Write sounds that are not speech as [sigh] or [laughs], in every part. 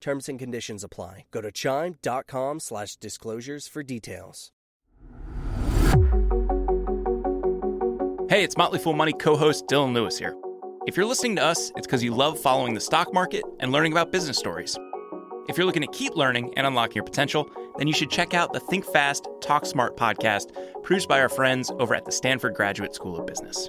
Terms and conditions apply. Go to chime.com slash disclosures for details. Hey, it's Motley Fool Money co host Dylan Lewis here. If you're listening to us, it's because you love following the stock market and learning about business stories. If you're looking to keep learning and unlocking your potential, then you should check out the Think Fast, Talk Smart podcast produced by our friends over at the Stanford Graduate School of Business.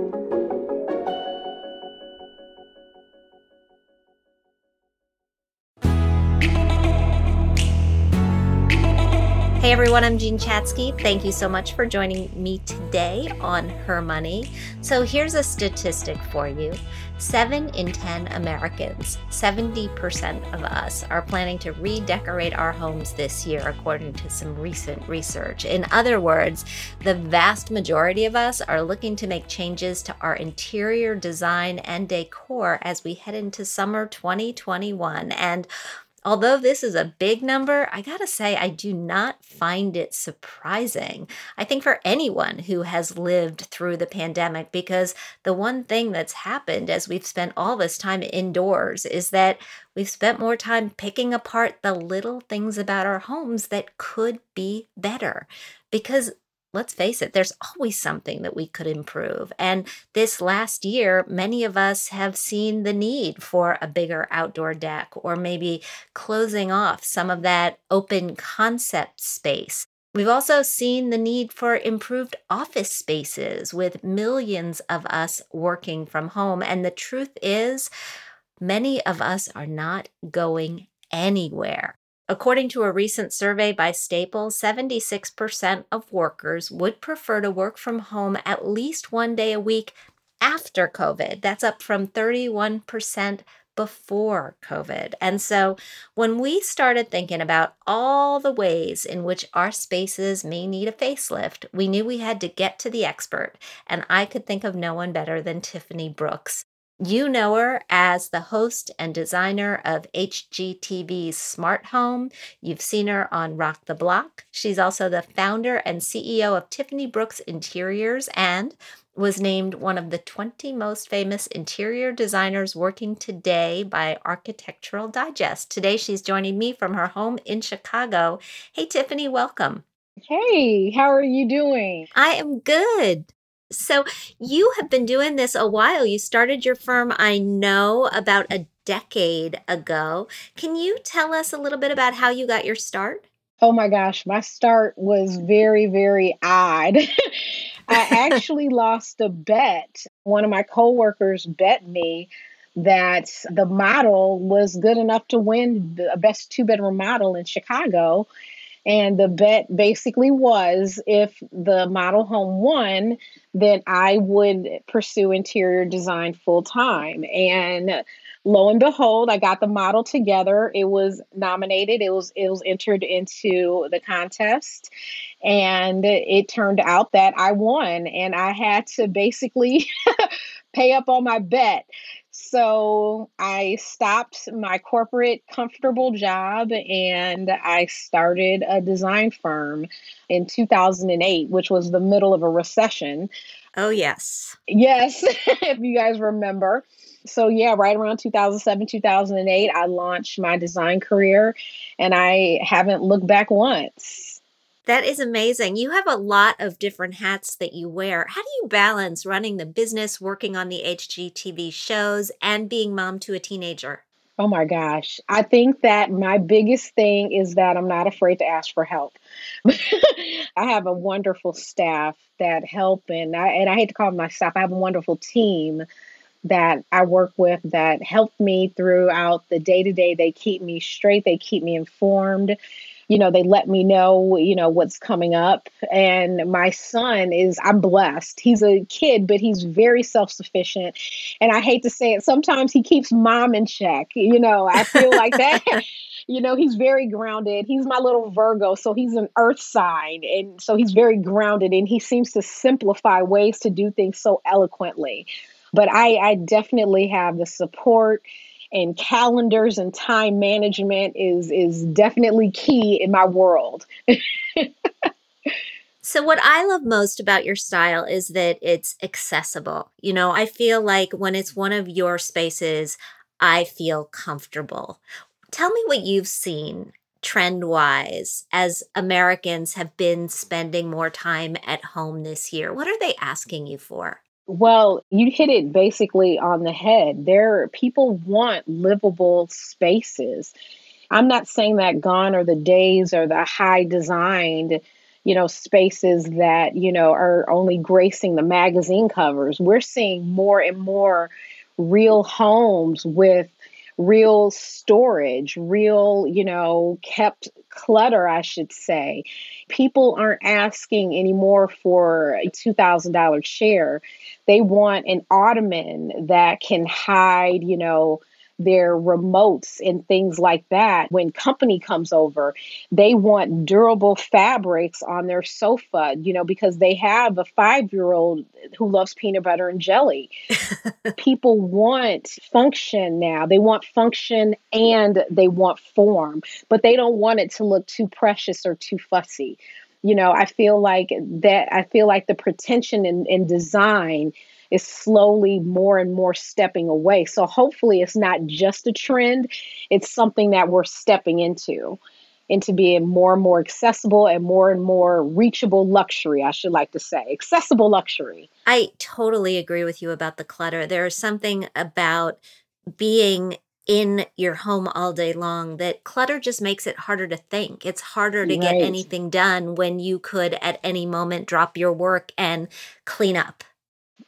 Everyone, I'm Jean Chatzky. Thank you so much for joining me today on Her Money. So here's a statistic for you. Seven in 10 Americans, 70% of us, are planning to redecorate our homes this year, according to some recent research. In other words, the vast majority of us are looking to make changes to our interior design and decor as we head into summer 2021. And Although this is a big number, I gotta say, I do not find it surprising. I think for anyone who has lived through the pandemic, because the one thing that's happened as we've spent all this time indoors is that we've spent more time picking apart the little things about our homes that could be better. Because let's face it, there's always something that we could improve. And this last year, many of us have seen the need for a bigger outdoor deck or maybe closing off some of that open concept space. We've also seen the need for improved office spaces with millions of us working from home. And the truth is, many of us are not going anywhere. According to a recent survey by Staples, 76% of workers would prefer to work from home at least one day a week after COVID. That's up from 31% before COVID. And so when we started thinking about all the ways in which our spaces may need a facelift, we knew we had to get to the expert. And I could think of no one better than Tiffany Brooks. You know her as the host and designer of HGTV's Smart Home. You've seen her on Rock the Block. She's also the founder and CEO of Tiffany Brooks Interiors and was named one of the 20 most famous interior designers working today by Architectural Digest. Today, she's joining me from her home in Chicago. Hey, Tiffany, welcome. Hey, how are you doing? I am good. So you have been doing this a while. You started your firm, I know, about a decade ago. Can you tell us a little bit about how you got your start? Oh my gosh, my start was very, very odd. [laughs] I [laughs] actually lost a bet. One of my coworkers bet me that the model was good enough to win the best two bedroom model in Chicago. And the bet basically was if the model home won, then I would pursue interior design full time. And lo and behold, I got the model together. It was nominated. It was it was entered into the contest, and it turned out that I won, and I had to basically [laughs] pay up on my bet. So I stopped my corporate comfortable job and I started a design firm in 2008, which was the middle of a recession. Oh, yes. Yes, [laughs] if you guys remember. So, yeah, right around 2007, 2008, I launched my design career and I haven't looked back once. That is amazing. You have a lot of different hats that you wear. How do you balance running the business, working on the HGTV shows, and being mom to a teenager? Oh my gosh. I think that my biggest thing is that I'm not afraid to ask for help. [laughs] I have a wonderful staff that help and I and I hate to call them my staff. I have a wonderful team that I work with that help me throughout the day to day. They keep me straight, they keep me informed you know, they let me know, you know, what's coming up. And my son is, I'm blessed. He's a kid, but he's very self sufficient. And I hate to say it, sometimes he keeps mom in check. You know, I feel like that. [laughs] you know, he's very grounded. He's my little Virgo, so he's an earth sign. And so he's very grounded and he seems to simplify ways to do things so eloquently. But I, I definitely have the support and calendars and time management is is definitely key in my world. [laughs] So, what I love most about your style is that it's accessible. You know, I feel like when it's one of your spaces, I feel comfortable. Tell me what you've seen trend wise as Americans have been spending more time at home this year. What are they asking you for? Well, you hit it basically on the head. There people want livable spaces. I'm not saying that gone are the days or the high designed, you know, spaces that, you know, are only gracing the magazine covers. We're seeing more and more real homes with real storage, real, you know, kept clutter, I should say. People aren't asking anymore for a $2,000 chair. They want an ottoman that can hide, you know, their remotes and things like that. When company comes over, they want durable fabrics on their sofa, you know, because they have a five year old who loves peanut butter and jelly. [laughs] People want function now. They want function and they want form, but they don't want it to look too precious or too fussy. You know, I feel like that, I feel like the pretension in, in design is slowly more and more stepping away. So hopefully it's not just a trend, it's something that we're stepping into into being more and more accessible and more and more reachable luxury, I should like to say. Accessible luxury. I totally agree with you about the clutter. There is something about being in your home all day long that clutter just makes it harder to think. It's harder to right. get anything done when you could at any moment drop your work and clean up.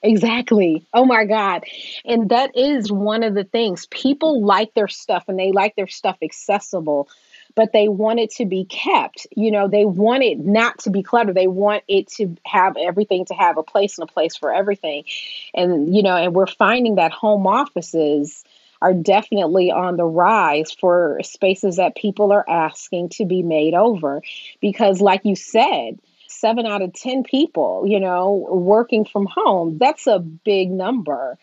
Exactly. Oh my God. And that is one of the things. People like their stuff and they like their stuff accessible, but they want it to be kept. You know, they want it not to be cluttered. They want it to have everything to have a place and a place for everything. And, you know, and we're finding that home offices are definitely on the rise for spaces that people are asking to be made over. Because, like you said, seven out of 10 people, you know, working from home. That's a big number.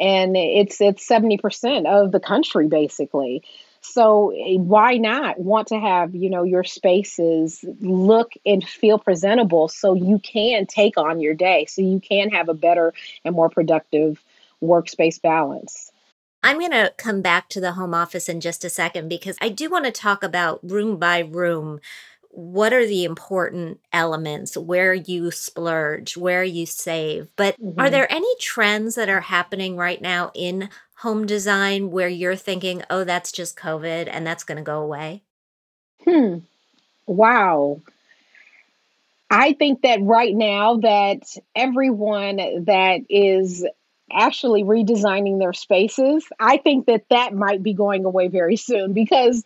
And it's it's 70% of the country basically. So eh, why not want to have, you know, your spaces look and feel presentable so you can take on your day, so you can have a better and more productive workspace balance. I'm going to come back to the home office in just a second because I do want to talk about room by room what are the important elements? Where you splurge where you save. But mm-hmm. are there any trends that are happening right now in home design where you're thinking oh that's just covid and that's going to go away hmm. Wow. I think that right now that everyone that is actually redesigning their spaces i think that that might be going away very soon because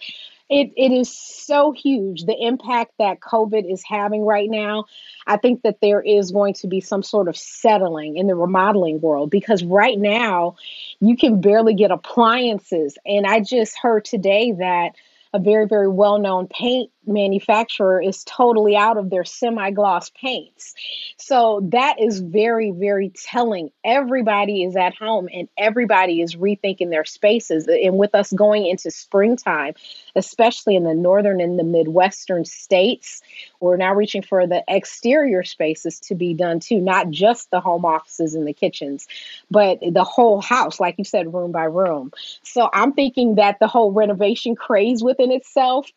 It, it is so huge the impact that COVID is having right now. I think that there is going to be some sort of settling in the remodeling world because right now you can barely get appliances. And I just heard today that a very, very well known paint manufacturer is totally out of their semi gloss paints. So that is very, very telling. Everybody is at home and everybody is rethinking their spaces. And with us going into springtime, especially in the northern and the Midwestern states, we're now reaching for the exterior spaces to be done too, not just the home offices and the kitchens, but the whole house, like you said, room by room. So I'm thinking that the whole renovation craze within itself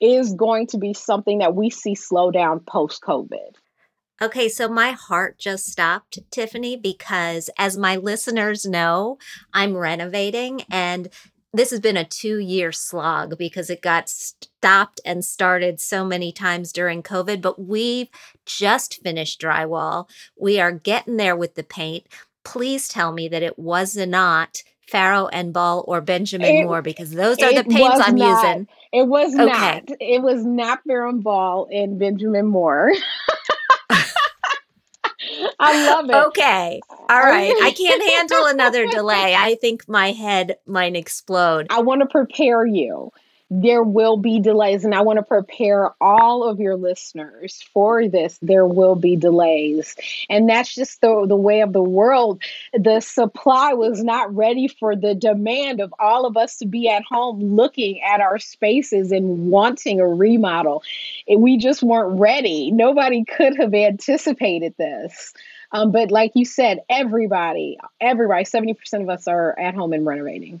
is going to be something that we see slow down post COVID. Okay, so my heart just stopped, Tiffany, because as my listeners know, I'm renovating and this has been a two year slog because it got stopped and started so many times during COVID, but we've just finished drywall. We are getting there with the paint. Please tell me that it was not Farrow and Ball or Benjamin it, Moore because those are the paints I'm not, using. It was okay. not. It was not Farrow and Ball and Benjamin Moore. [laughs] I love it. Okay. All right. I can't handle another [laughs] delay. I think my head might explode. I want to prepare you there will be delays and i want to prepare all of your listeners for this. There will be delays. And that's just the, the way of the world. The supply was not ready for the demand of all of us to be at home looking at our spaces and wanting a remodel. We just weren't ready. Nobody could have anticipated this. Um, but like you said everybody everybody 70% of us are at home and renovating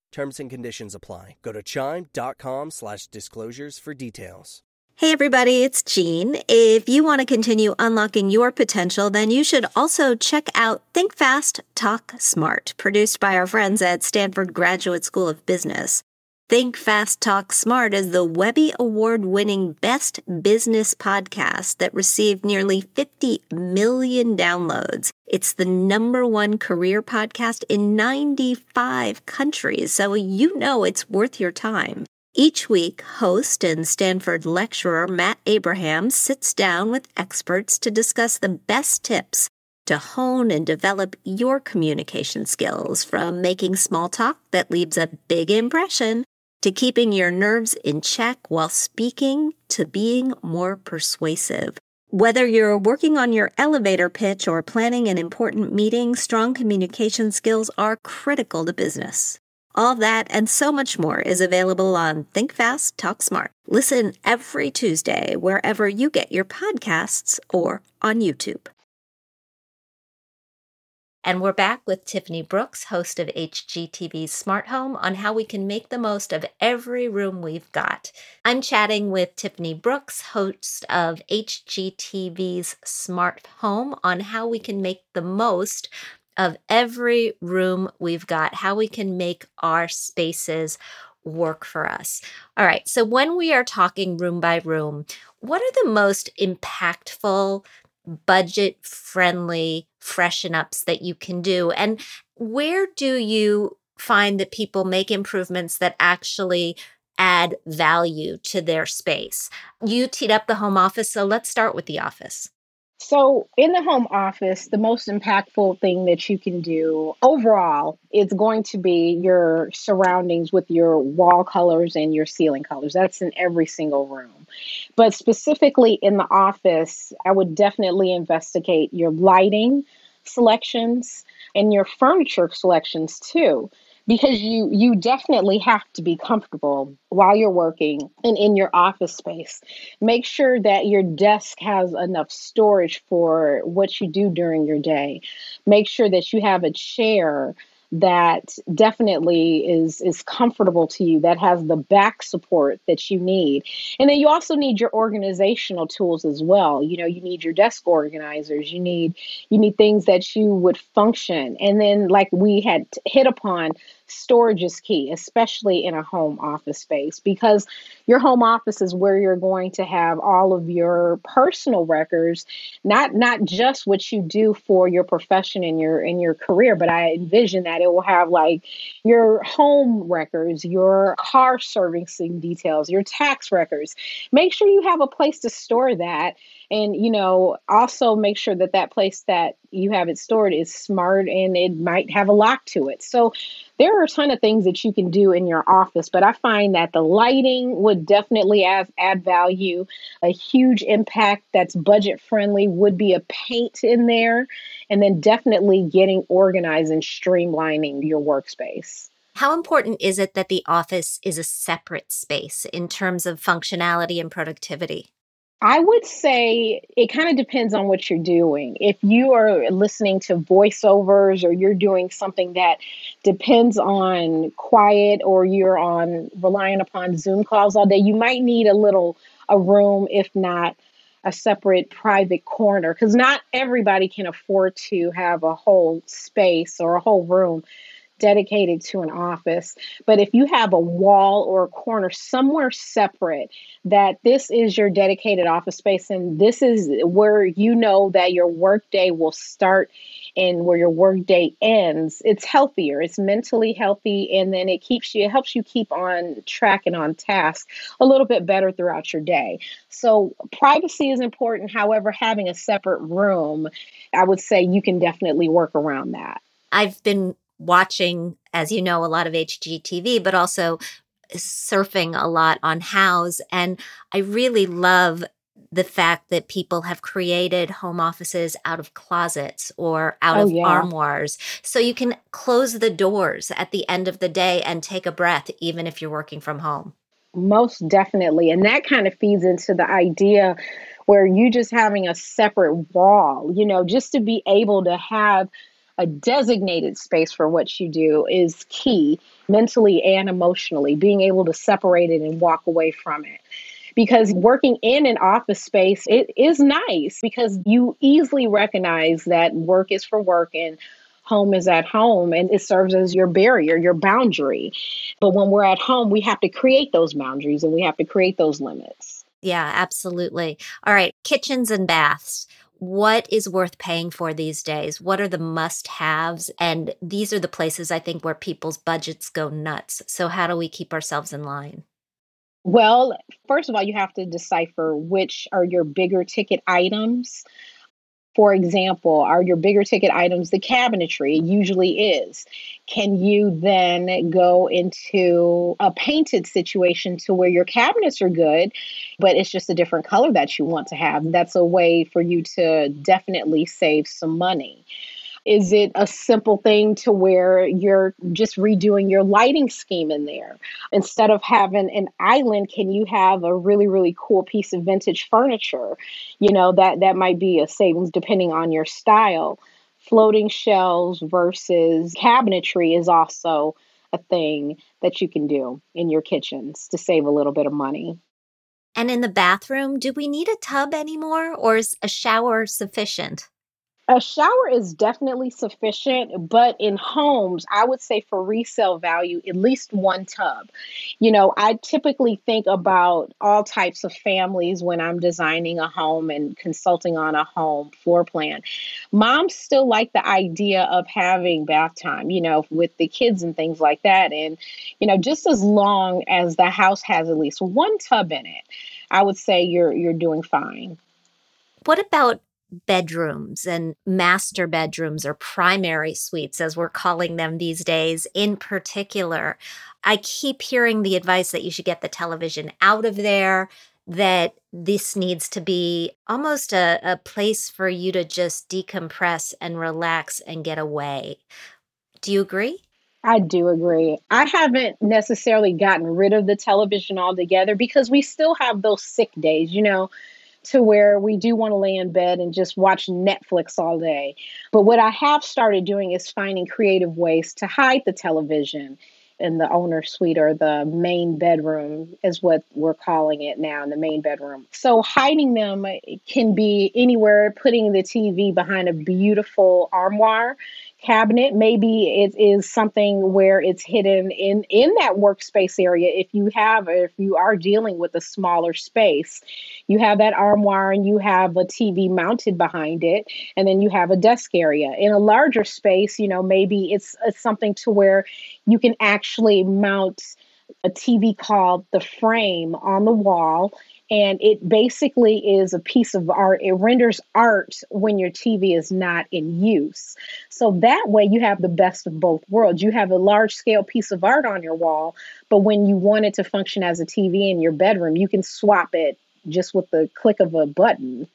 Terms and conditions apply. Go to chime.com slash disclosures for details. Hey everybody, it's Jean. If you want to continue unlocking your potential, then you should also check out Think Fast, Talk Smart, produced by our friends at Stanford Graduate School of Business. Think Fast Talk Smart is the Webby Award winning best business podcast that received nearly 50 million downloads. It's the number one career podcast in 95 countries, so you know it's worth your time. Each week, host and Stanford lecturer Matt Abraham sits down with experts to discuss the best tips to hone and develop your communication skills from making small talk that leaves a big impression to keeping your nerves in check while speaking to being more persuasive. Whether you're working on your elevator pitch or planning an important meeting, strong communication skills are critical to business. All that and so much more is available on Think Fast, Talk Smart. Listen every Tuesday wherever you get your podcasts or on YouTube. And we're back with Tiffany Brooks, host of HGTV's Smart Home, on how we can make the most of every room we've got. I'm chatting with Tiffany Brooks, host of HGTV's Smart Home, on how we can make the most of every room we've got, how we can make our spaces work for us. All right, so when we are talking room by room, what are the most impactful budget friendly freshen ups that you can do? And where do you find that people make improvements that actually add value to their space? You teed up the home office, so let's start with the office. So, in the home office, the most impactful thing that you can do overall is going to be your surroundings with your wall colors and your ceiling colors. That's in every single room. But specifically in the office, I would definitely investigate your lighting selections and your furniture selections too because you you definitely have to be comfortable while you're working and in your office space. Make sure that your desk has enough storage for what you do during your day. Make sure that you have a chair that definitely is is comfortable to you that has the back support that you need. And then you also need your organizational tools as well. You know you need your desk organizers. You need you need things that you would function. And then like we had hit upon storage is key, especially in a home office space, because your home office is where you're going to have all of your personal records, not not just what you do for your profession and your in your career, but I envision that it will have like your home records, your car servicing details, your tax records. Make sure you have a place to store that and you know also make sure that that place that you have it stored is smart and it might have a lock to it. So there are a ton of things that you can do in your office but i find that the lighting would definitely add, add value. A huge impact that's budget friendly would be a paint in there and then definitely getting organized and streamlining your workspace. How important is it that the office is a separate space in terms of functionality and productivity? I would say it kind of depends on what you're doing. If you are listening to voiceovers or you're doing something that depends on quiet or you're on relying upon Zoom calls all day, you might need a little a room if not a separate private corner because not everybody can afford to have a whole space or a whole room dedicated to an office. But if you have a wall or a corner somewhere separate, that this is your dedicated office space and this is where you know that your workday will start and where your workday ends, it's healthier. It's mentally healthy and then it keeps you, it helps you keep on track and on task a little bit better throughout your day. So privacy is important. However, having a separate room, I would say you can definitely work around that. I've been watching, as you know, a lot of HGTV, but also surfing a lot on Houzz. And I really love the fact that people have created home offices out of closets or out oh, of yeah. armoires. So you can close the doors at the end of the day and take a breath, even if you're working from home. Most definitely. And that kind of feeds into the idea where you just having a separate wall, you know, just to be able to have a designated space for what you do is key mentally and emotionally, being able to separate it and walk away from it. Because working in an office space, it is nice because you easily recognize that work is for work and home is at home and it serves as your barrier, your boundary. But when we're at home, we have to create those boundaries and we have to create those limits. Yeah, absolutely. All right, kitchens and baths what is worth paying for these days? What are the must haves? And these are the places I think where people's budgets go nuts. So, how do we keep ourselves in line? Well, first of all, you have to decipher which are your bigger ticket items. For example, are your bigger ticket items the cabinetry? It usually is. Can you then go into a painted situation to where your cabinets are good, but it's just a different color that you want to have? That's a way for you to definitely save some money. Is it a simple thing to where you're just redoing your lighting scheme in there? Instead of having an island, can you have a really, really cool piece of vintage furniture? You know, that, that might be a savings depending on your style. Floating shelves versus cabinetry is also a thing that you can do in your kitchens to save a little bit of money. And in the bathroom, do we need a tub anymore or is a shower sufficient? A shower is definitely sufficient, but in homes, I would say for resale value, at least one tub. You know, I typically think about all types of families when I'm designing a home and consulting on a home floor plan. Moms still like the idea of having bath time, you know, with the kids and things like that. And, you know, just as long as the house has at least one tub in it, I would say you're you're doing fine. What about bedrooms and master bedrooms or primary suites, as we're calling them these days, in particular, I keep hearing the advice that you should get the television out of there, that this needs to be almost a, a place for you to just decompress and relax and get away. Do you agree? I do agree. I haven't necessarily gotten rid of the television altogether because we still have those sick days, you know, to where we do want to lay in bed and just watch Netflix all day. But what I have started doing is finding creative ways to hide the television in the owner suite or the main bedroom is what we're calling it now in the main bedroom. So hiding them can be anywhere, putting the TV behind a beautiful armoire cabinet. Maybe it is something where it's hidden in in that workspace area. If you have, if you are dealing with a smaller space, you have that armoire and you have a TV mounted behind it, and then you have a desk area. In a larger space, you know, maybe it's, it's something to where you can actually mount a TV called the frame on the wall and it basically is a piece of art. It renders art when your TV is not in use. So that way you have the best of both worlds. You have a large scale piece of art on your wall, but when you want it to function as a TV in your bedroom, you can swap it just with the click of a button.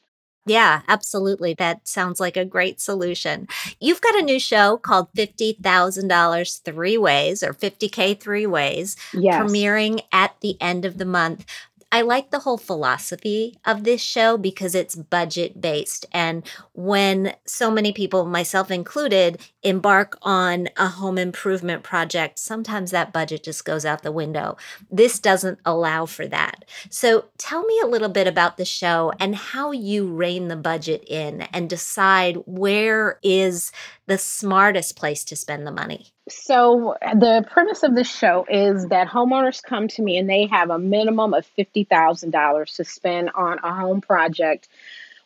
Yeah, absolutely. That sounds like a great solution. You've got a new show called $50,000 Three Ways or 50K Three Ways, yes. premiering at the end of the month. I like the whole philosophy of this show because it's budget based. And when so many people, myself included, embark on a home improvement project, sometimes that budget just goes out the window. This doesn't allow for that. So tell me a little bit about the show and how you rein the budget in and decide where is the smartest place to spend the money. So, the premise of this show is that homeowners come to me and they have a minimum of $50,000 to spend on a home project,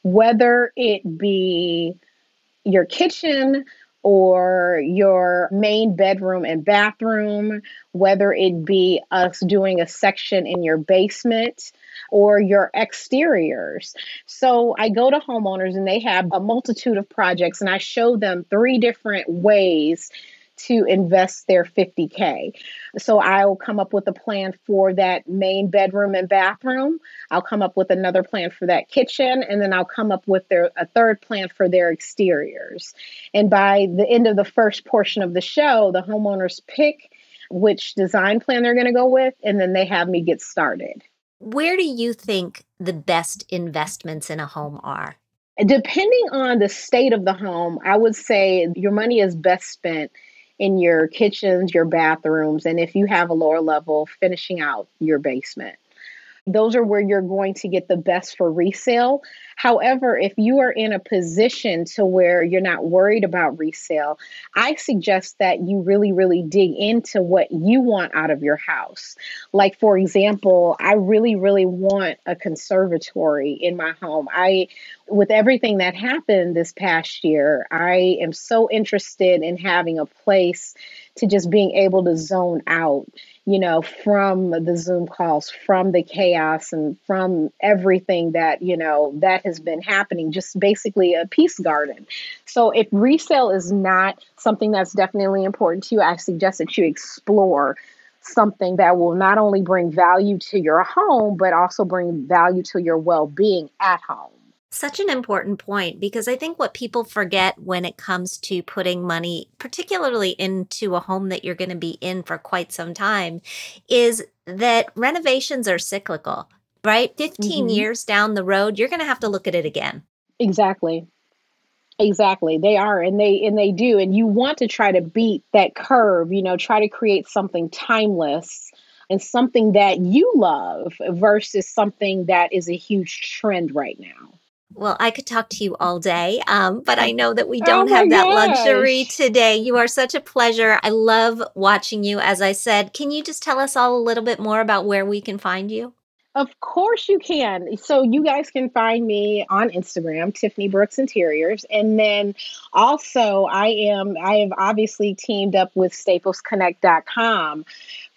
whether it be your kitchen or your main bedroom and bathroom, whether it be us doing a section in your basement or your exteriors. So I go to homeowners and they have a multitude of projects, and I show them three different ways to invest their 50K. So I'll come up with a plan for that main bedroom and bathroom. I'll come up with another plan for that kitchen, and then I'll come up with their a third plan for their exteriors. And by the end of the first portion of the show, the homeowners pick which design plan they're going to go with, and then they have me get started. Where do you think the best investments in a home are? Depending on the state of the home, I would say your money is best spent in your kitchens, your bathrooms, and if you have a lower level, finishing out your basement. Those are where you're going to get the best for resale. However, if you are in a position to where you're not worried about resale, I suggest that you really, really dig into what you want out of your house. Like, for example, I really, really want a conservatory in my home. I, with everything that happened this past year, I am so interested in having a place to just being able to zone out you know, from the Zoom calls, from the chaos, and from everything that, you know, that has been happening, just basically a peace garden. So, if resale is not something that's definitely important to you, I suggest that you explore something that will not only bring value to your home, but also bring value to your well being at home. Such an important point because I think what people forget when it comes to putting money, particularly into a home that you're going to be in for quite some time, is that renovations are cyclical, right? 15 mm-hmm. years down the road, you're going to have to look at it again. Exactly. Exactly. They are and they and they do and you want to try to beat that curve, you know, try to create something timeless and something that you love versus something that is a huge trend right now. Well, I could talk to you all day, um, but I know that we oh don't oh have that gosh. luxury today. You are such a pleasure. I love watching you. As I said, can you just tell us all a little bit more about where we can find you? Of course you can. So you guys can find me on Instagram, Tiffany Brooks Interiors. And then also I am I have obviously teamed up with staplesconnect.com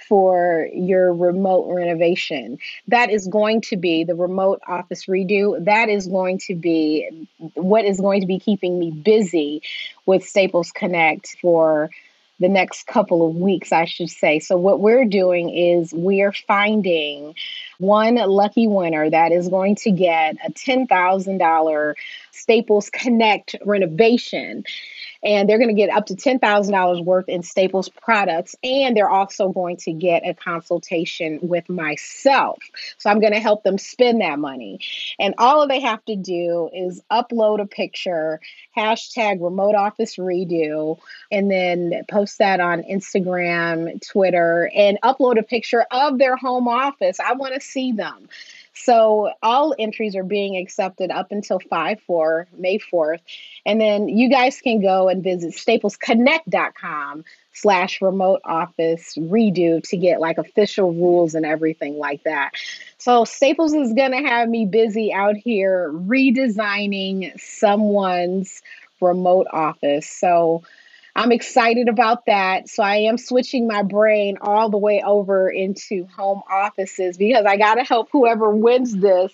for your remote renovation. That is going to be the remote office redo. That is going to be what is going to be keeping me busy with Staples Connect for the next couple of weeks, I should say. So, what we're doing is we're finding one lucky winner that is going to get a $10,000 Staples Connect renovation and they're going to get up to $10,000 worth in Staples products. And they're also going to get a consultation with myself. So I'm going to help them spend that money. And all they have to do is upload a picture, hashtag remote office redo, and then post that on Instagram, Twitter, and upload a picture of their home office. I want to see them. So all entries are being accepted up until 5 4, May 4th. And then you guys can go and visit staplesconnect.com slash remote office redo to get like official rules and everything like that. So Staples is going to have me busy out here redesigning someone's remote office. So I'm excited about that. So I am switching my brain all the way over into home offices because I got to help whoever wins this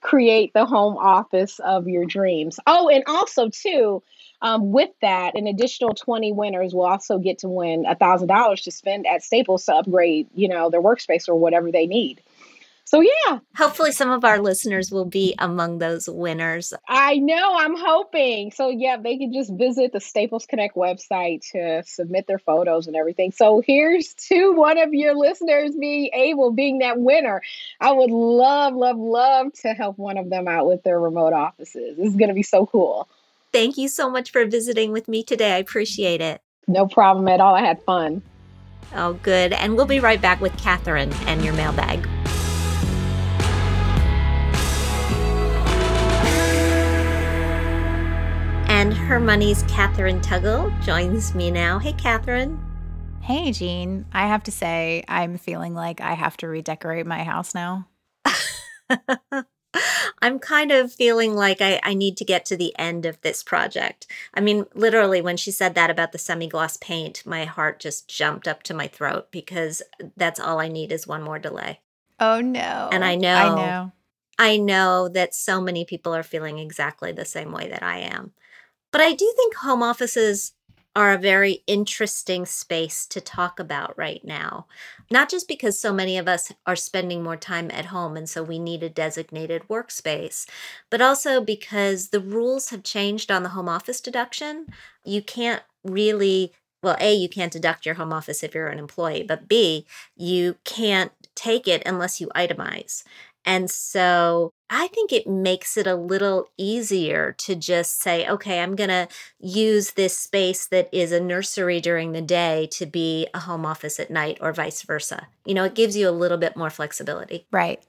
create the home office of your dreams. Oh, and also too, um, with that, an additional 20 winners will also get to win $1,000 to spend at Staples to upgrade, you know, their workspace or whatever they need. So yeah. Hopefully some of our listeners will be among those winners. I know, I'm hoping. So yeah, they can just visit the Staples Connect website to submit their photos and everything. So here's to one of your listeners being able being that winner. I would love love love to help one of them out with their remote offices. This is going to be so cool. Thank you so much for visiting with me today. I appreciate it. No problem at all. I had fun. Oh, good. And we'll be right back with Kathryn and your mailbag. Her Money's Kathryn Tuggle joins me now. Hey, Kathryn. Hey, Jean. I have to say, I'm feeling like I have to redecorate my house now. [laughs] I'm kind of feeling like I, I need to get to the end of this project. I mean, literally, when she said that about the semi gloss paint, my heart just jumped up to my throat because that's all I need is one more delay. Oh, no. And I know, I know. I know that so many people are feeling exactly the same way that I am. But I do think home offices are a very interesting space to talk about right now. Not just because so many of us are spending more time at home and so we need a designated workspace, but also because the rules have changed on the home office deduction. You can't really, well, A, you can't deduct your home office if you're an employee, but B, you can't take it unless you itemize. And so I think it makes it a little easier to just say, okay, I'm going to use this space that is a nursery during the day to be a home office at night or vice versa. You know, it gives you a little bit more flexibility. Right.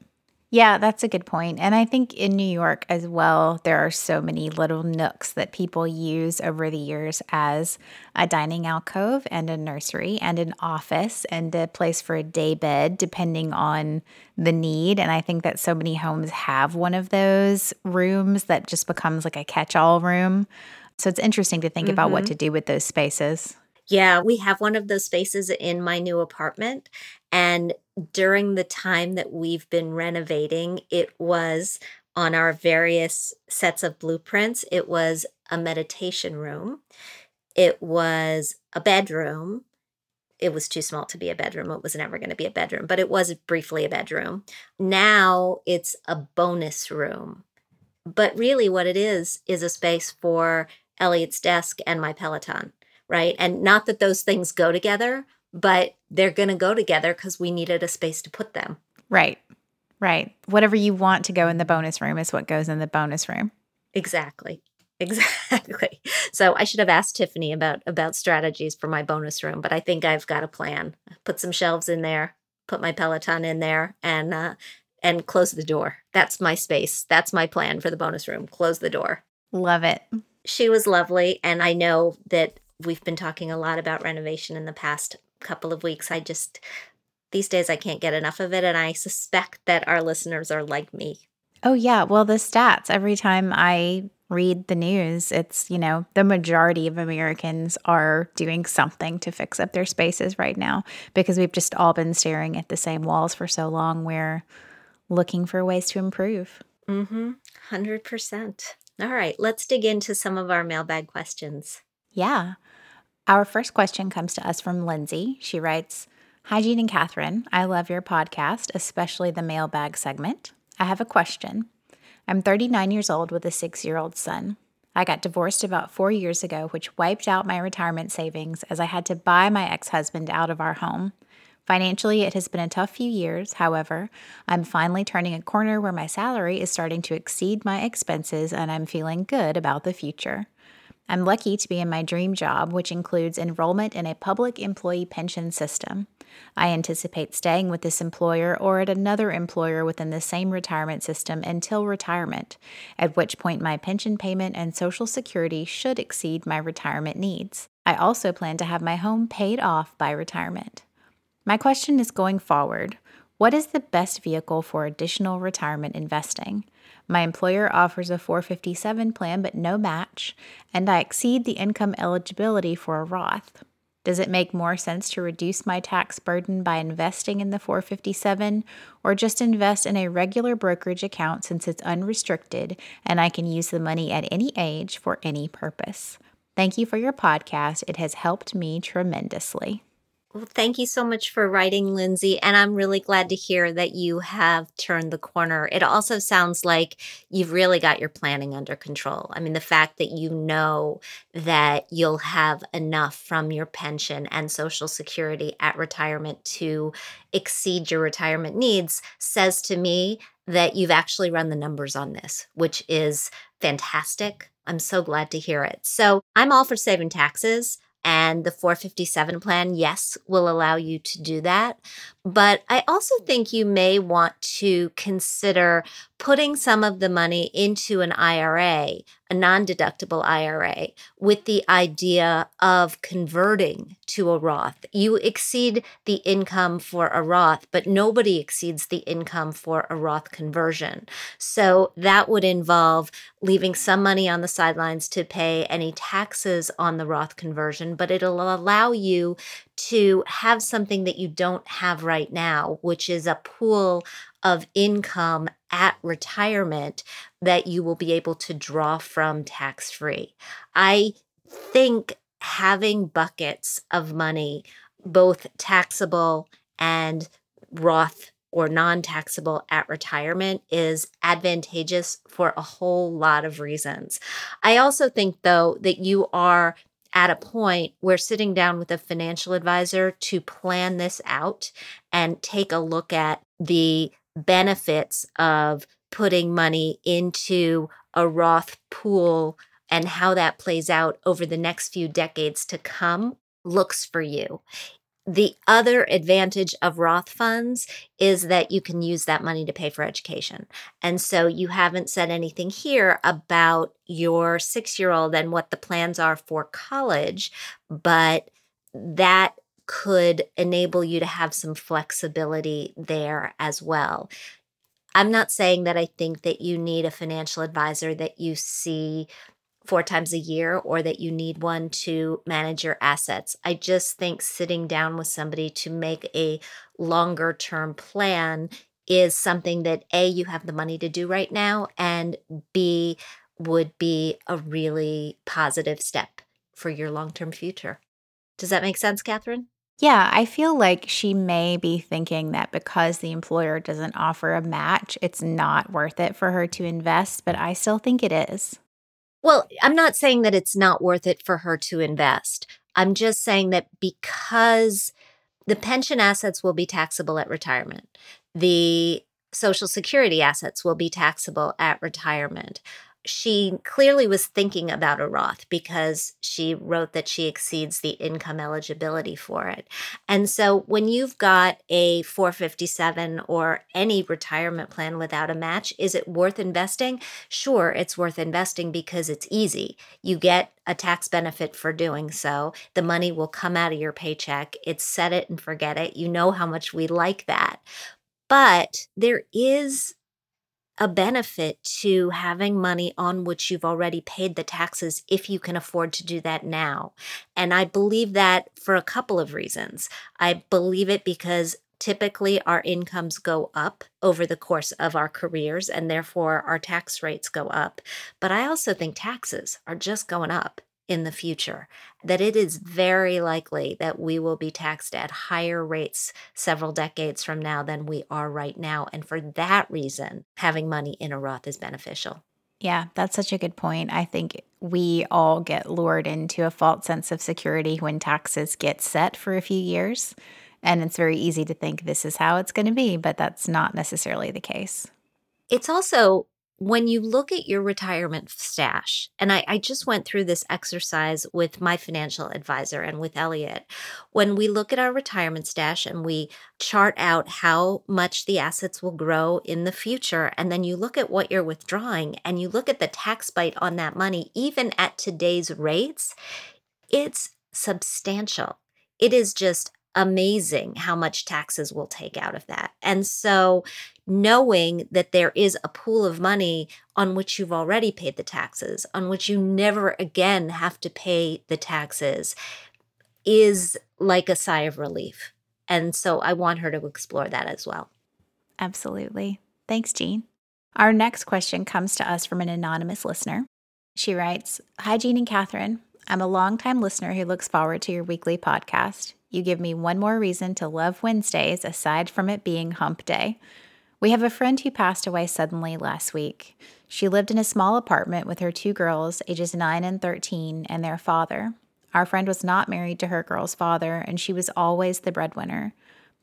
Yeah, that's a good point. And I think in New York as well, there are so many little nooks that people use over the years as a dining alcove and a nursery and an office and a place for a day bed, depending on the need. And I think that so many homes have one of those rooms that just becomes like a catch all room. So it's interesting to think mm-hmm. about what mm-hmm. to do with those spaces. Yeah, we have one of those spaces in my new apartment. And during the time that we've been renovating, it was on our various sets of blueprints, it was a meditation room, it was a bedroom. It was too small to be a bedroom. It was never going to be a bedroom, but it was briefly a bedroom. Now it's a bonus room. But really, what it is, is a space for Elliot's desk and my Peloton, right? And not that those things go together, but they're going to go together because we needed a space to put them. Right. Right. Whatever you want to go in the bonus room is what goes in the bonus room. Exactly. [laughs] Exactly. So I should have asked Tiffany about about strategies for my bonus room, but I think I've got a plan. Put some shelves in there, put my Peloton in there, and uh, and close the door. That's my space. That's my plan for the bonus room. Close the door. Love it. She was lovely, and I know that we've been talking a lot about renovation in the past couple of weeks. I just, these days, I can't get enough of it. And I suspect that our listeners are like me. Oh, yeah. Well, the stats every time I read the news, it's, you know, the majority of Americans are doing something to fix up their spaces right now because we've just all been staring at the same walls for so long. We're looking for ways to improve. Mm hmm. 100%. All right, let's dig into some of our mailbag questions. Yeah. Our first question comes to us from Lindsay. She writes Hi, Jean and Kathryn. I love your podcast, especially the mailbag segment. I have a question. I'm 39 years old with a six year old son. I got divorced about four years ago, which wiped out my retirement savings as I had to buy my ex husband out of our home. Financially, it has been a tough few years. However, I'm finally turning a corner where my salary is starting to exceed my expenses and I'm feeling good about the future. I'm lucky to be in my dream job, which includes enrollment in a public employee pension system. I anticipate staying with this employer or at another employer within the same retirement system until retirement, at which point my pension payment and Social Security should exceed my retirement needs. I also plan to have my home paid off by retirement. My question is going forward what is the best vehicle for additional retirement investing? My employer offers a 457 plan but no match, and I exceed the income eligibility for a Roth. Does it make more sense to reduce my tax burden by investing in the 457 or just invest in a regular brokerage account since it's unrestricted and I can use the money at any age for any purpose? Thank you for your podcast. It has helped me tremendously. Well, thank you so much for writing, Lindsay. And I'm really glad to hear that you have turned the corner. It also sounds like you've really got your planning under control. I mean, the fact that you know that you'll have enough from your pension and Social Security at retirement to exceed your retirement needs says to me that you've actually run the numbers on this, which is fantastic. I'm so glad to hear it. So I'm all for saving taxes. And the 457 plan, yes, will allow you to do that. But I also think you may want to consider putting some of the money into an IRA, a non deductible IRA, with the idea of converting to a Roth. You exceed the income for a Roth, but nobody exceeds the income for a Roth conversion. So that would involve leaving some money on the sidelines to pay any taxes on the Roth conversion, but it'll allow you to have something that you don't have right now, which is a pool of income at retirement that you will be able to draw from tax free. I think having buckets of money, both taxable and Roth or non taxable at retirement, is advantageous for a whole lot of reasons. I also think, though, that you are at a point where sitting down with a financial advisor to plan this out and take a look at the benefits of putting money into a Roth pool and how that plays out over the next few decades to come looks for you. The other advantage of Roth funds is that you can use that money to pay for education. And so you haven't said anything here about your six year old and what the plans are for college, but that could enable you to have some flexibility there as well. I'm not saying that I think that you need a financial advisor that you see four times a year or that you need one to manage your assets. I just think sitting down with somebody to make a longer term plan is something that A, you have the money to do right now, and B, would be a really positive step for your long term future. Does that make sense, Kathryn? Yeah, I feel like she may be thinking that because the employer doesn't offer a match, it's not worth it for her to invest, but I still think it is. Well, I'm not saying that it's not worth it for her to invest. I'm just saying that because the pension assets will be taxable at retirement, the Social Security assets will be taxable at retirement she clearly was thinking about a Roth because she wrote that she exceeds the income eligibility for it. And so when you've got a 457 or any retirement plan without a match, is it worth investing? Sure, it's worth investing because it's easy. You get a tax benefit for doing so. The money will come out of your paycheck. It's set it and forget it. You know how much we like that. But there is a benefit to having money on which you've already paid the taxes if you can afford to do that now. And I believe that for a couple of reasons. I believe it because typically our incomes go up over the course of our careers and therefore our tax rates go up. But I also think taxes are just going up in the future, that it is very likely that we will be taxed at higher rates several decades from now than we are right now. And for that reason, having money in a Roth is beneficial. Yeah, that's such a good point. I think we all get lured into a false sense of security when taxes get set for a few years. And it's very easy to think this is how it's going to be, but that's not necessarily the case. It's also when you look at your retirement stash, and I, I, just went through this exercise with my financial advisor and with Elliot, when we look at our retirement stash and we chart out how much the assets will grow in the future, and then you look at what you're withdrawing and you look at the tax bite on that money, even at today's rates, it's substantial. It is just amazing how much taxes will take out of that. And so, knowing that there is a pool of money on which you've already paid the taxes, on which you never again have to pay the taxes, is like a sigh of relief. And so, I want her to explore that as well. Absolutely. Thanks, Jean. Our next question comes to us from an anonymous listener. She writes Hi, Jean and Kathryn. I'm a longtime listener who looks forward to your weekly podcast. You give me one more reason to love Wednesdays aside from it being hump day. We have a friend who passed away suddenly last week. She lived in a small apartment with her two girls, ages 9 and 13, and their father. Our friend was not married to her girl's father, and she was always the breadwinner.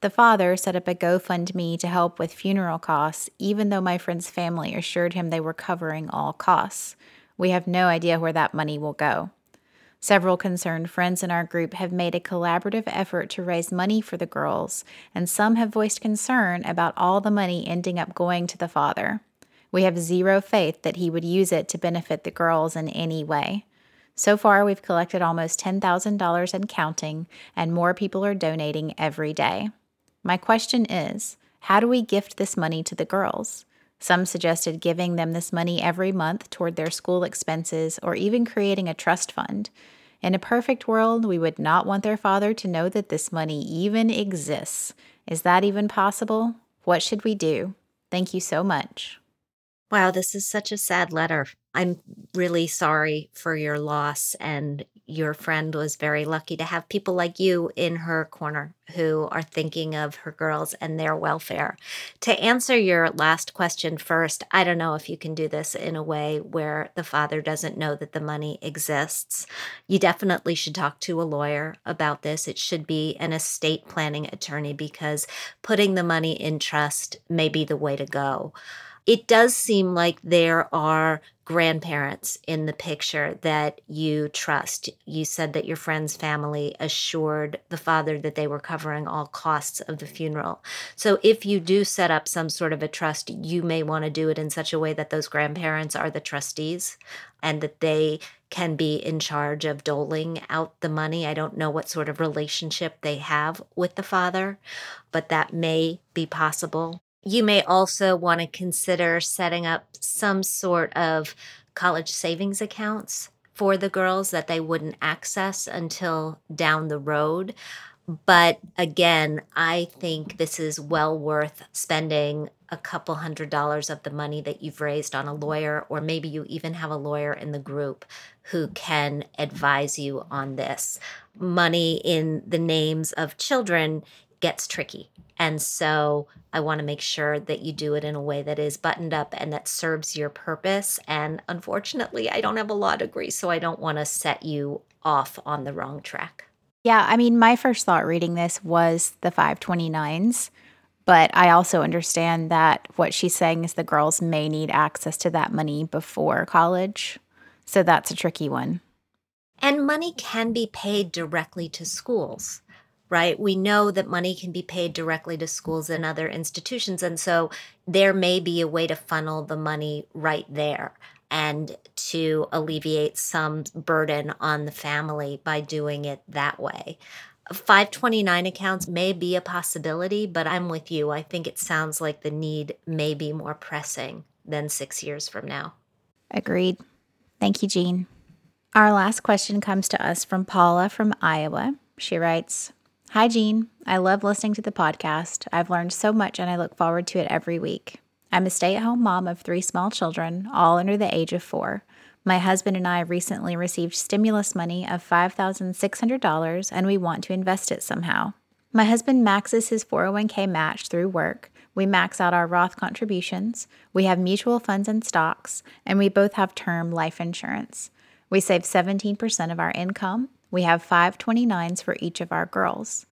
The father set up a GoFundMe to help with funeral costs, even though my friend's family assured him they were covering all costs. We have no idea where that money will go. Several concerned friends in our group have made a collaborative effort to raise money for the girls, and some have voiced concern about all the money ending up going to the father. We have zero faith that he would use it to benefit the girls in any way. So far, we've collected almost $10,000 and counting, and more people are donating every day. My question is how do we gift this money to the girls? Some suggested giving them this money every month toward their school expenses or even creating a trust fund. In a perfect world, we would not want their father to know that this money even exists. Is that even possible? What should we do? Thank you so much. Wow, this is such a sad letter. I'm really sorry for your loss and your friend was very lucky to have people like you in her corner who are thinking of her girls and their welfare. To answer your last question first, I don't know if you can do this in a way where the father doesn't know that the money exists. You definitely should talk to a lawyer about this. It should be an estate planning attorney because putting the money in trust may be the way to go it does seem like there are grandparents in the picture that you trust. You said that your friend's family assured the father that they were covering all costs of the funeral. So if you do set up some sort of a trust, you may want to do it in such a way that those grandparents are the trustees and that they can be in charge of doling out the money. I don't know what sort of relationship they have with the father, but that may be possible. You may also want to consider setting up some sort of college savings accounts for the girls that they wouldn't access until down the road. But again, I think this is well worth spending a couple hundred dollars of the money that you've raised on a lawyer, or maybe you even have a lawyer in the group who can advise you on this. Money in the names of children gets tricky. And so I want to make sure that you do it in a way that is buttoned up and that serves your purpose. And unfortunately, I don't have a law degree, so I don't want to set you off on the wrong track. Yeah, I mean, my first thought reading this was the 529s, but I also understand that what she's saying is the girls may need access to that money before college. So that's a tricky one. And money can be paid directly to schools right? We know that money can be paid directly to schools and other institutions. And so there may be a way to funnel the money right there and to alleviate some burden on the family by doing it that way. 529 accounts may be a possibility, but I'm with you. I think it sounds like the need may be more pressing than six years from now. Agreed. Thank you, Jean. Our last question comes to us from Paula from Iowa. She writes Hi, Jean. I love listening to the podcast. I've learned so much and I look forward to it every week. I'm a stay at home mom of three small children, all under the age of four. My husband and I recently received stimulus money of $5,600 and we want to invest it somehow. My husband maxes his 401k match through work. We max out our Roth contributions. We have mutual funds and stocks, and we both have term life insurance. We save 17% of our income. We have 529s for each of our girls.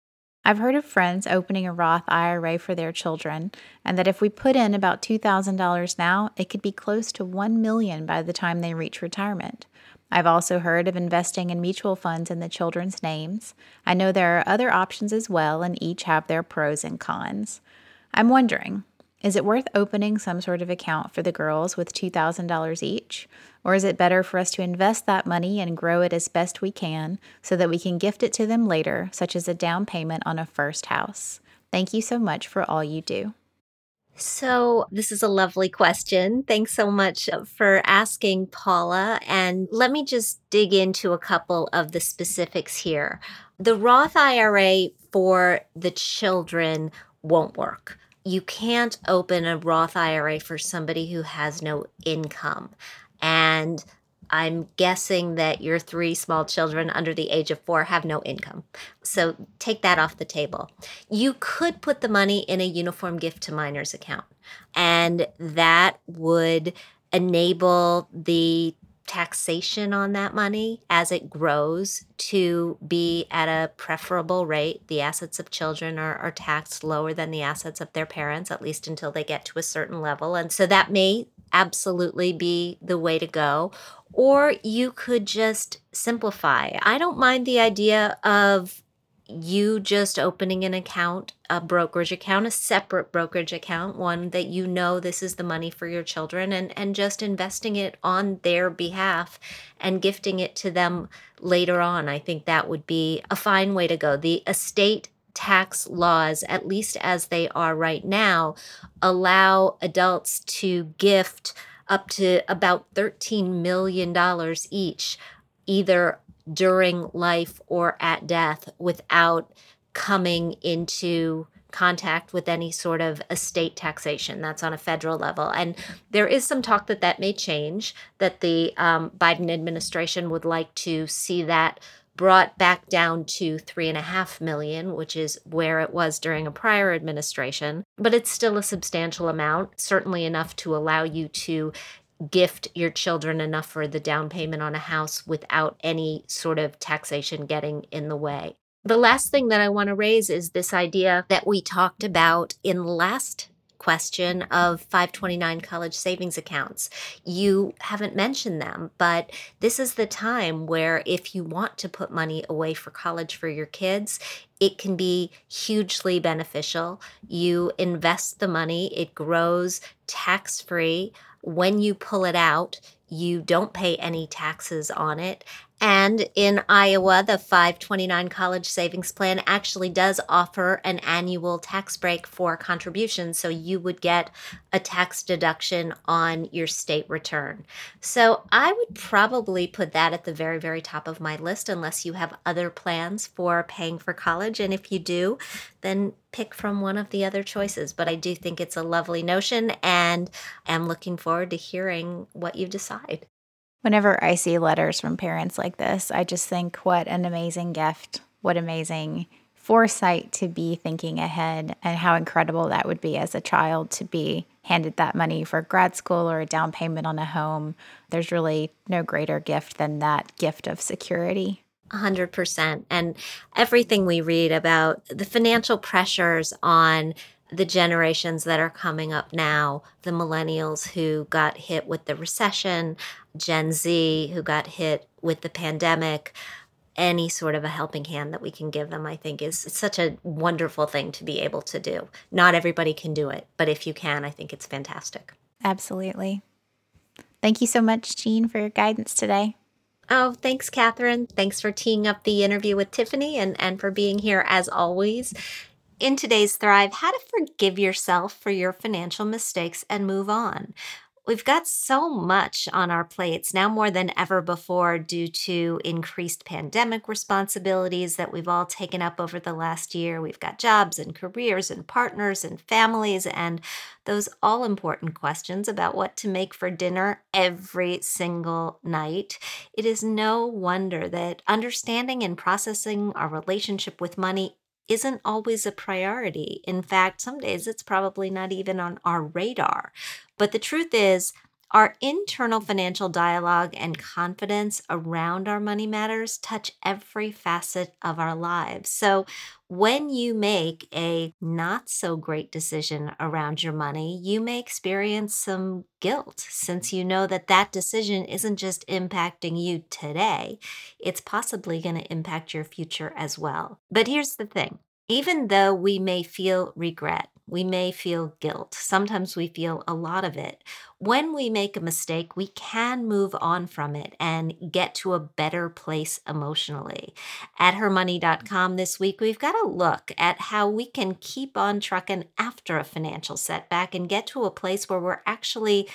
I've heard of friends opening a Roth IRA for their children, and that if we put in about $2,000 now, it could be close to 1 million by the time they reach retirement. I've also heard of investing in mutual funds in the children's names. I know there are other options as well, and each have their pros and cons. I'm wondering is it worth opening some sort of account for the girls with $2,000 each? Or is it better for us to invest that money and grow it as best we can so that we can gift it to them later, such as a down payment on a first house? Thank you so much for all you do. So, this is a lovely question. Thanks so much uh, for asking, Paula. And let me just dig into a couple of the specifics here. The Roth IRA for the children won't work you can't open a Roth IRA for somebody who has no income. And I'm guessing that your three small children under the age of four have no income. So take that off the table. You could put the money in a uniform gift to minors account, and that would enable the taxation on that money as it grows to be at a preferable rate. The assets of children are, are taxed lower than the assets of their parents, at least until they get to a certain level. And so that may absolutely be the way to go. Or you could just simplify. I don't mind the idea of you just opening an account, a brokerage account, a separate brokerage account, one that you know this is the money for your children, and, and just investing it on their behalf and gifting it to them later on. I think that would be a fine way to go. The estate tax laws, at least as they are right now, allow adults to gift up to about $13 million each, either during life or at death without coming into contact with any sort of estate taxation. That's on a federal level. And there is some talk that that may change, that the um, Biden administration would like to see that brought back down to three and a half million, which is where it was during a prior administration. But it's still a substantial amount, certainly enough to allow you to gift your children enough for the down payment on a house without any sort of taxation getting in the way. The last thing that I want to raise is this idea that we talked about in last question of 529 college savings accounts. You haven't mentioned them, but this is the time where if you want to put money away for college for your kids, it can be hugely beneficial. You invest the money, it grows tax free when you pull it out, you don't pay any taxes on it. And in Iowa, the 529 College Savings Plan actually does offer an annual tax break for contributions. So you would get a tax deduction on your state return. So I would probably put that at the very, very top of my list, unless you have other plans for paying for college. And if you do, then pick from one of the other choices. But I do think it's a lovely notion and am looking forward to hearing what you decide. Whenever I see letters from parents like this, I just think, what an amazing gift. What amazing foresight to be thinking ahead, and how incredible that would be as a child to be handed that money for grad school or a down payment on a home. There's really no greater gift than that gift of security. 100%. And everything we read about the financial pressures on the generations that are coming up now, the millennials who got hit with the recession, Gen Z who got hit with the pandemic, any sort of a helping hand that we can give them, I think is such a wonderful thing to be able to do. Not everybody can do it, but if you can, I think it's fantastic. Absolutely. Thank you so much, Jean, for your guidance today. Oh, thanks, Kathryn. Thanks for teeing up the interview with Tiffany and, and for being here as always. In today's Thrive, how to forgive yourself for your financial mistakes and move on. We've got so much on our plates now more than ever before due to increased pandemic responsibilities that we've all taken up over the last year. We've got jobs and careers and partners and families and those all important questions about what to make for dinner every single night. It is no wonder that understanding and processing our relationship with money isn't always a priority. In fact, some days it's probably not even on our radar. But the truth is, our internal financial dialogue and confidence around our money matters touch every facet of our lives. So, when you make a not so great decision around your money, you may experience some guilt since you know that that decision isn't just impacting you today, it's possibly going to impact your future as well. But here's the thing even though we may feel regret, we may feel guilt. Sometimes we feel a lot of it. When we make a mistake, we can move on from it and get to a better place emotionally. At mm-hmm. hermoney.com this week, we've got a look at how we can keep on trucking after a financial setback and get to a place where we're actually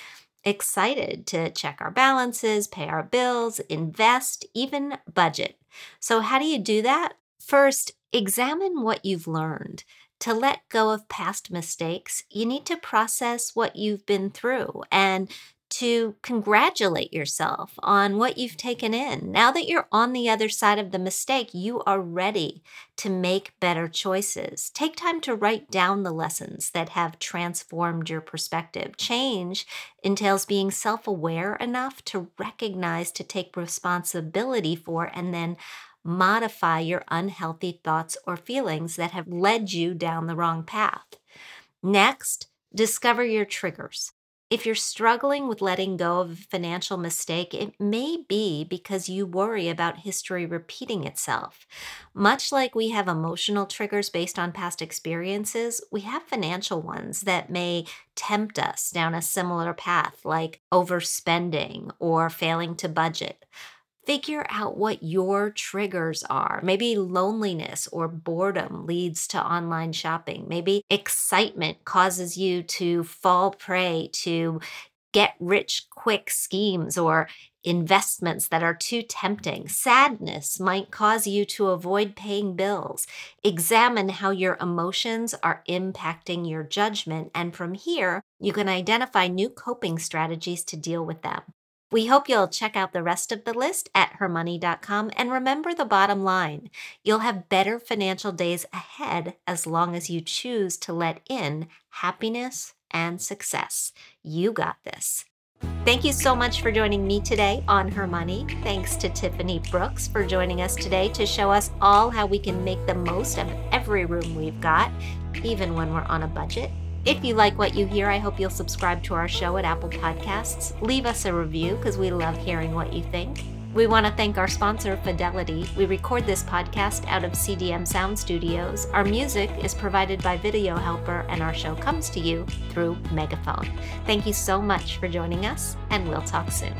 excited to check our balances, pay our bills, invest, even budget. So, how do you do that? First, examine what you've learned. To let go of past mistakes, you need to process what you've been through and to congratulate yourself on what you've taken in. Now that you're on the other side of the mistake, you are ready to make better choices. Take time to write down the lessons that have transformed your perspective. Change entails being self aware enough to recognize, to take responsibility for, and then modify your unhealthy thoughts or feelings that have led you down the wrong path. Next, discover your triggers. If you're struggling with letting go of a financial mistake, it may be because you worry about history repeating itself. Much like we have emotional triggers based on past experiences, we have financial ones that may tempt us down a similar path, like overspending or failing to budget. Figure out what your triggers are. Maybe loneliness or boredom leads to online shopping. Maybe excitement causes you to fall prey to get rich quick schemes or investments that are too tempting. Sadness might cause you to avoid paying bills. Examine how your emotions are impacting your judgment, and from here, you can identify new coping strategies to deal with them. We hope you'll check out the rest of the list at hermoney.com and remember the bottom line. You'll have better financial days ahead as long as you choose to let in happiness and success. You got this. Thank you so much for joining me today on Her Money. Thanks to Tiffany Brooks for joining us today to show us all how we can make the most of every room we've got, even when we're on a budget. If you like what you hear, I hope you'll subscribe to our show at Apple Podcasts. Leave us a review because we love hearing what you think. We want to thank our sponsor, Fidelity. We record this podcast out of CDM Sound Studios. Our music is provided by Video Helper, and our show comes to you through Megaphone. Thank you so much for joining us, and we'll talk soon.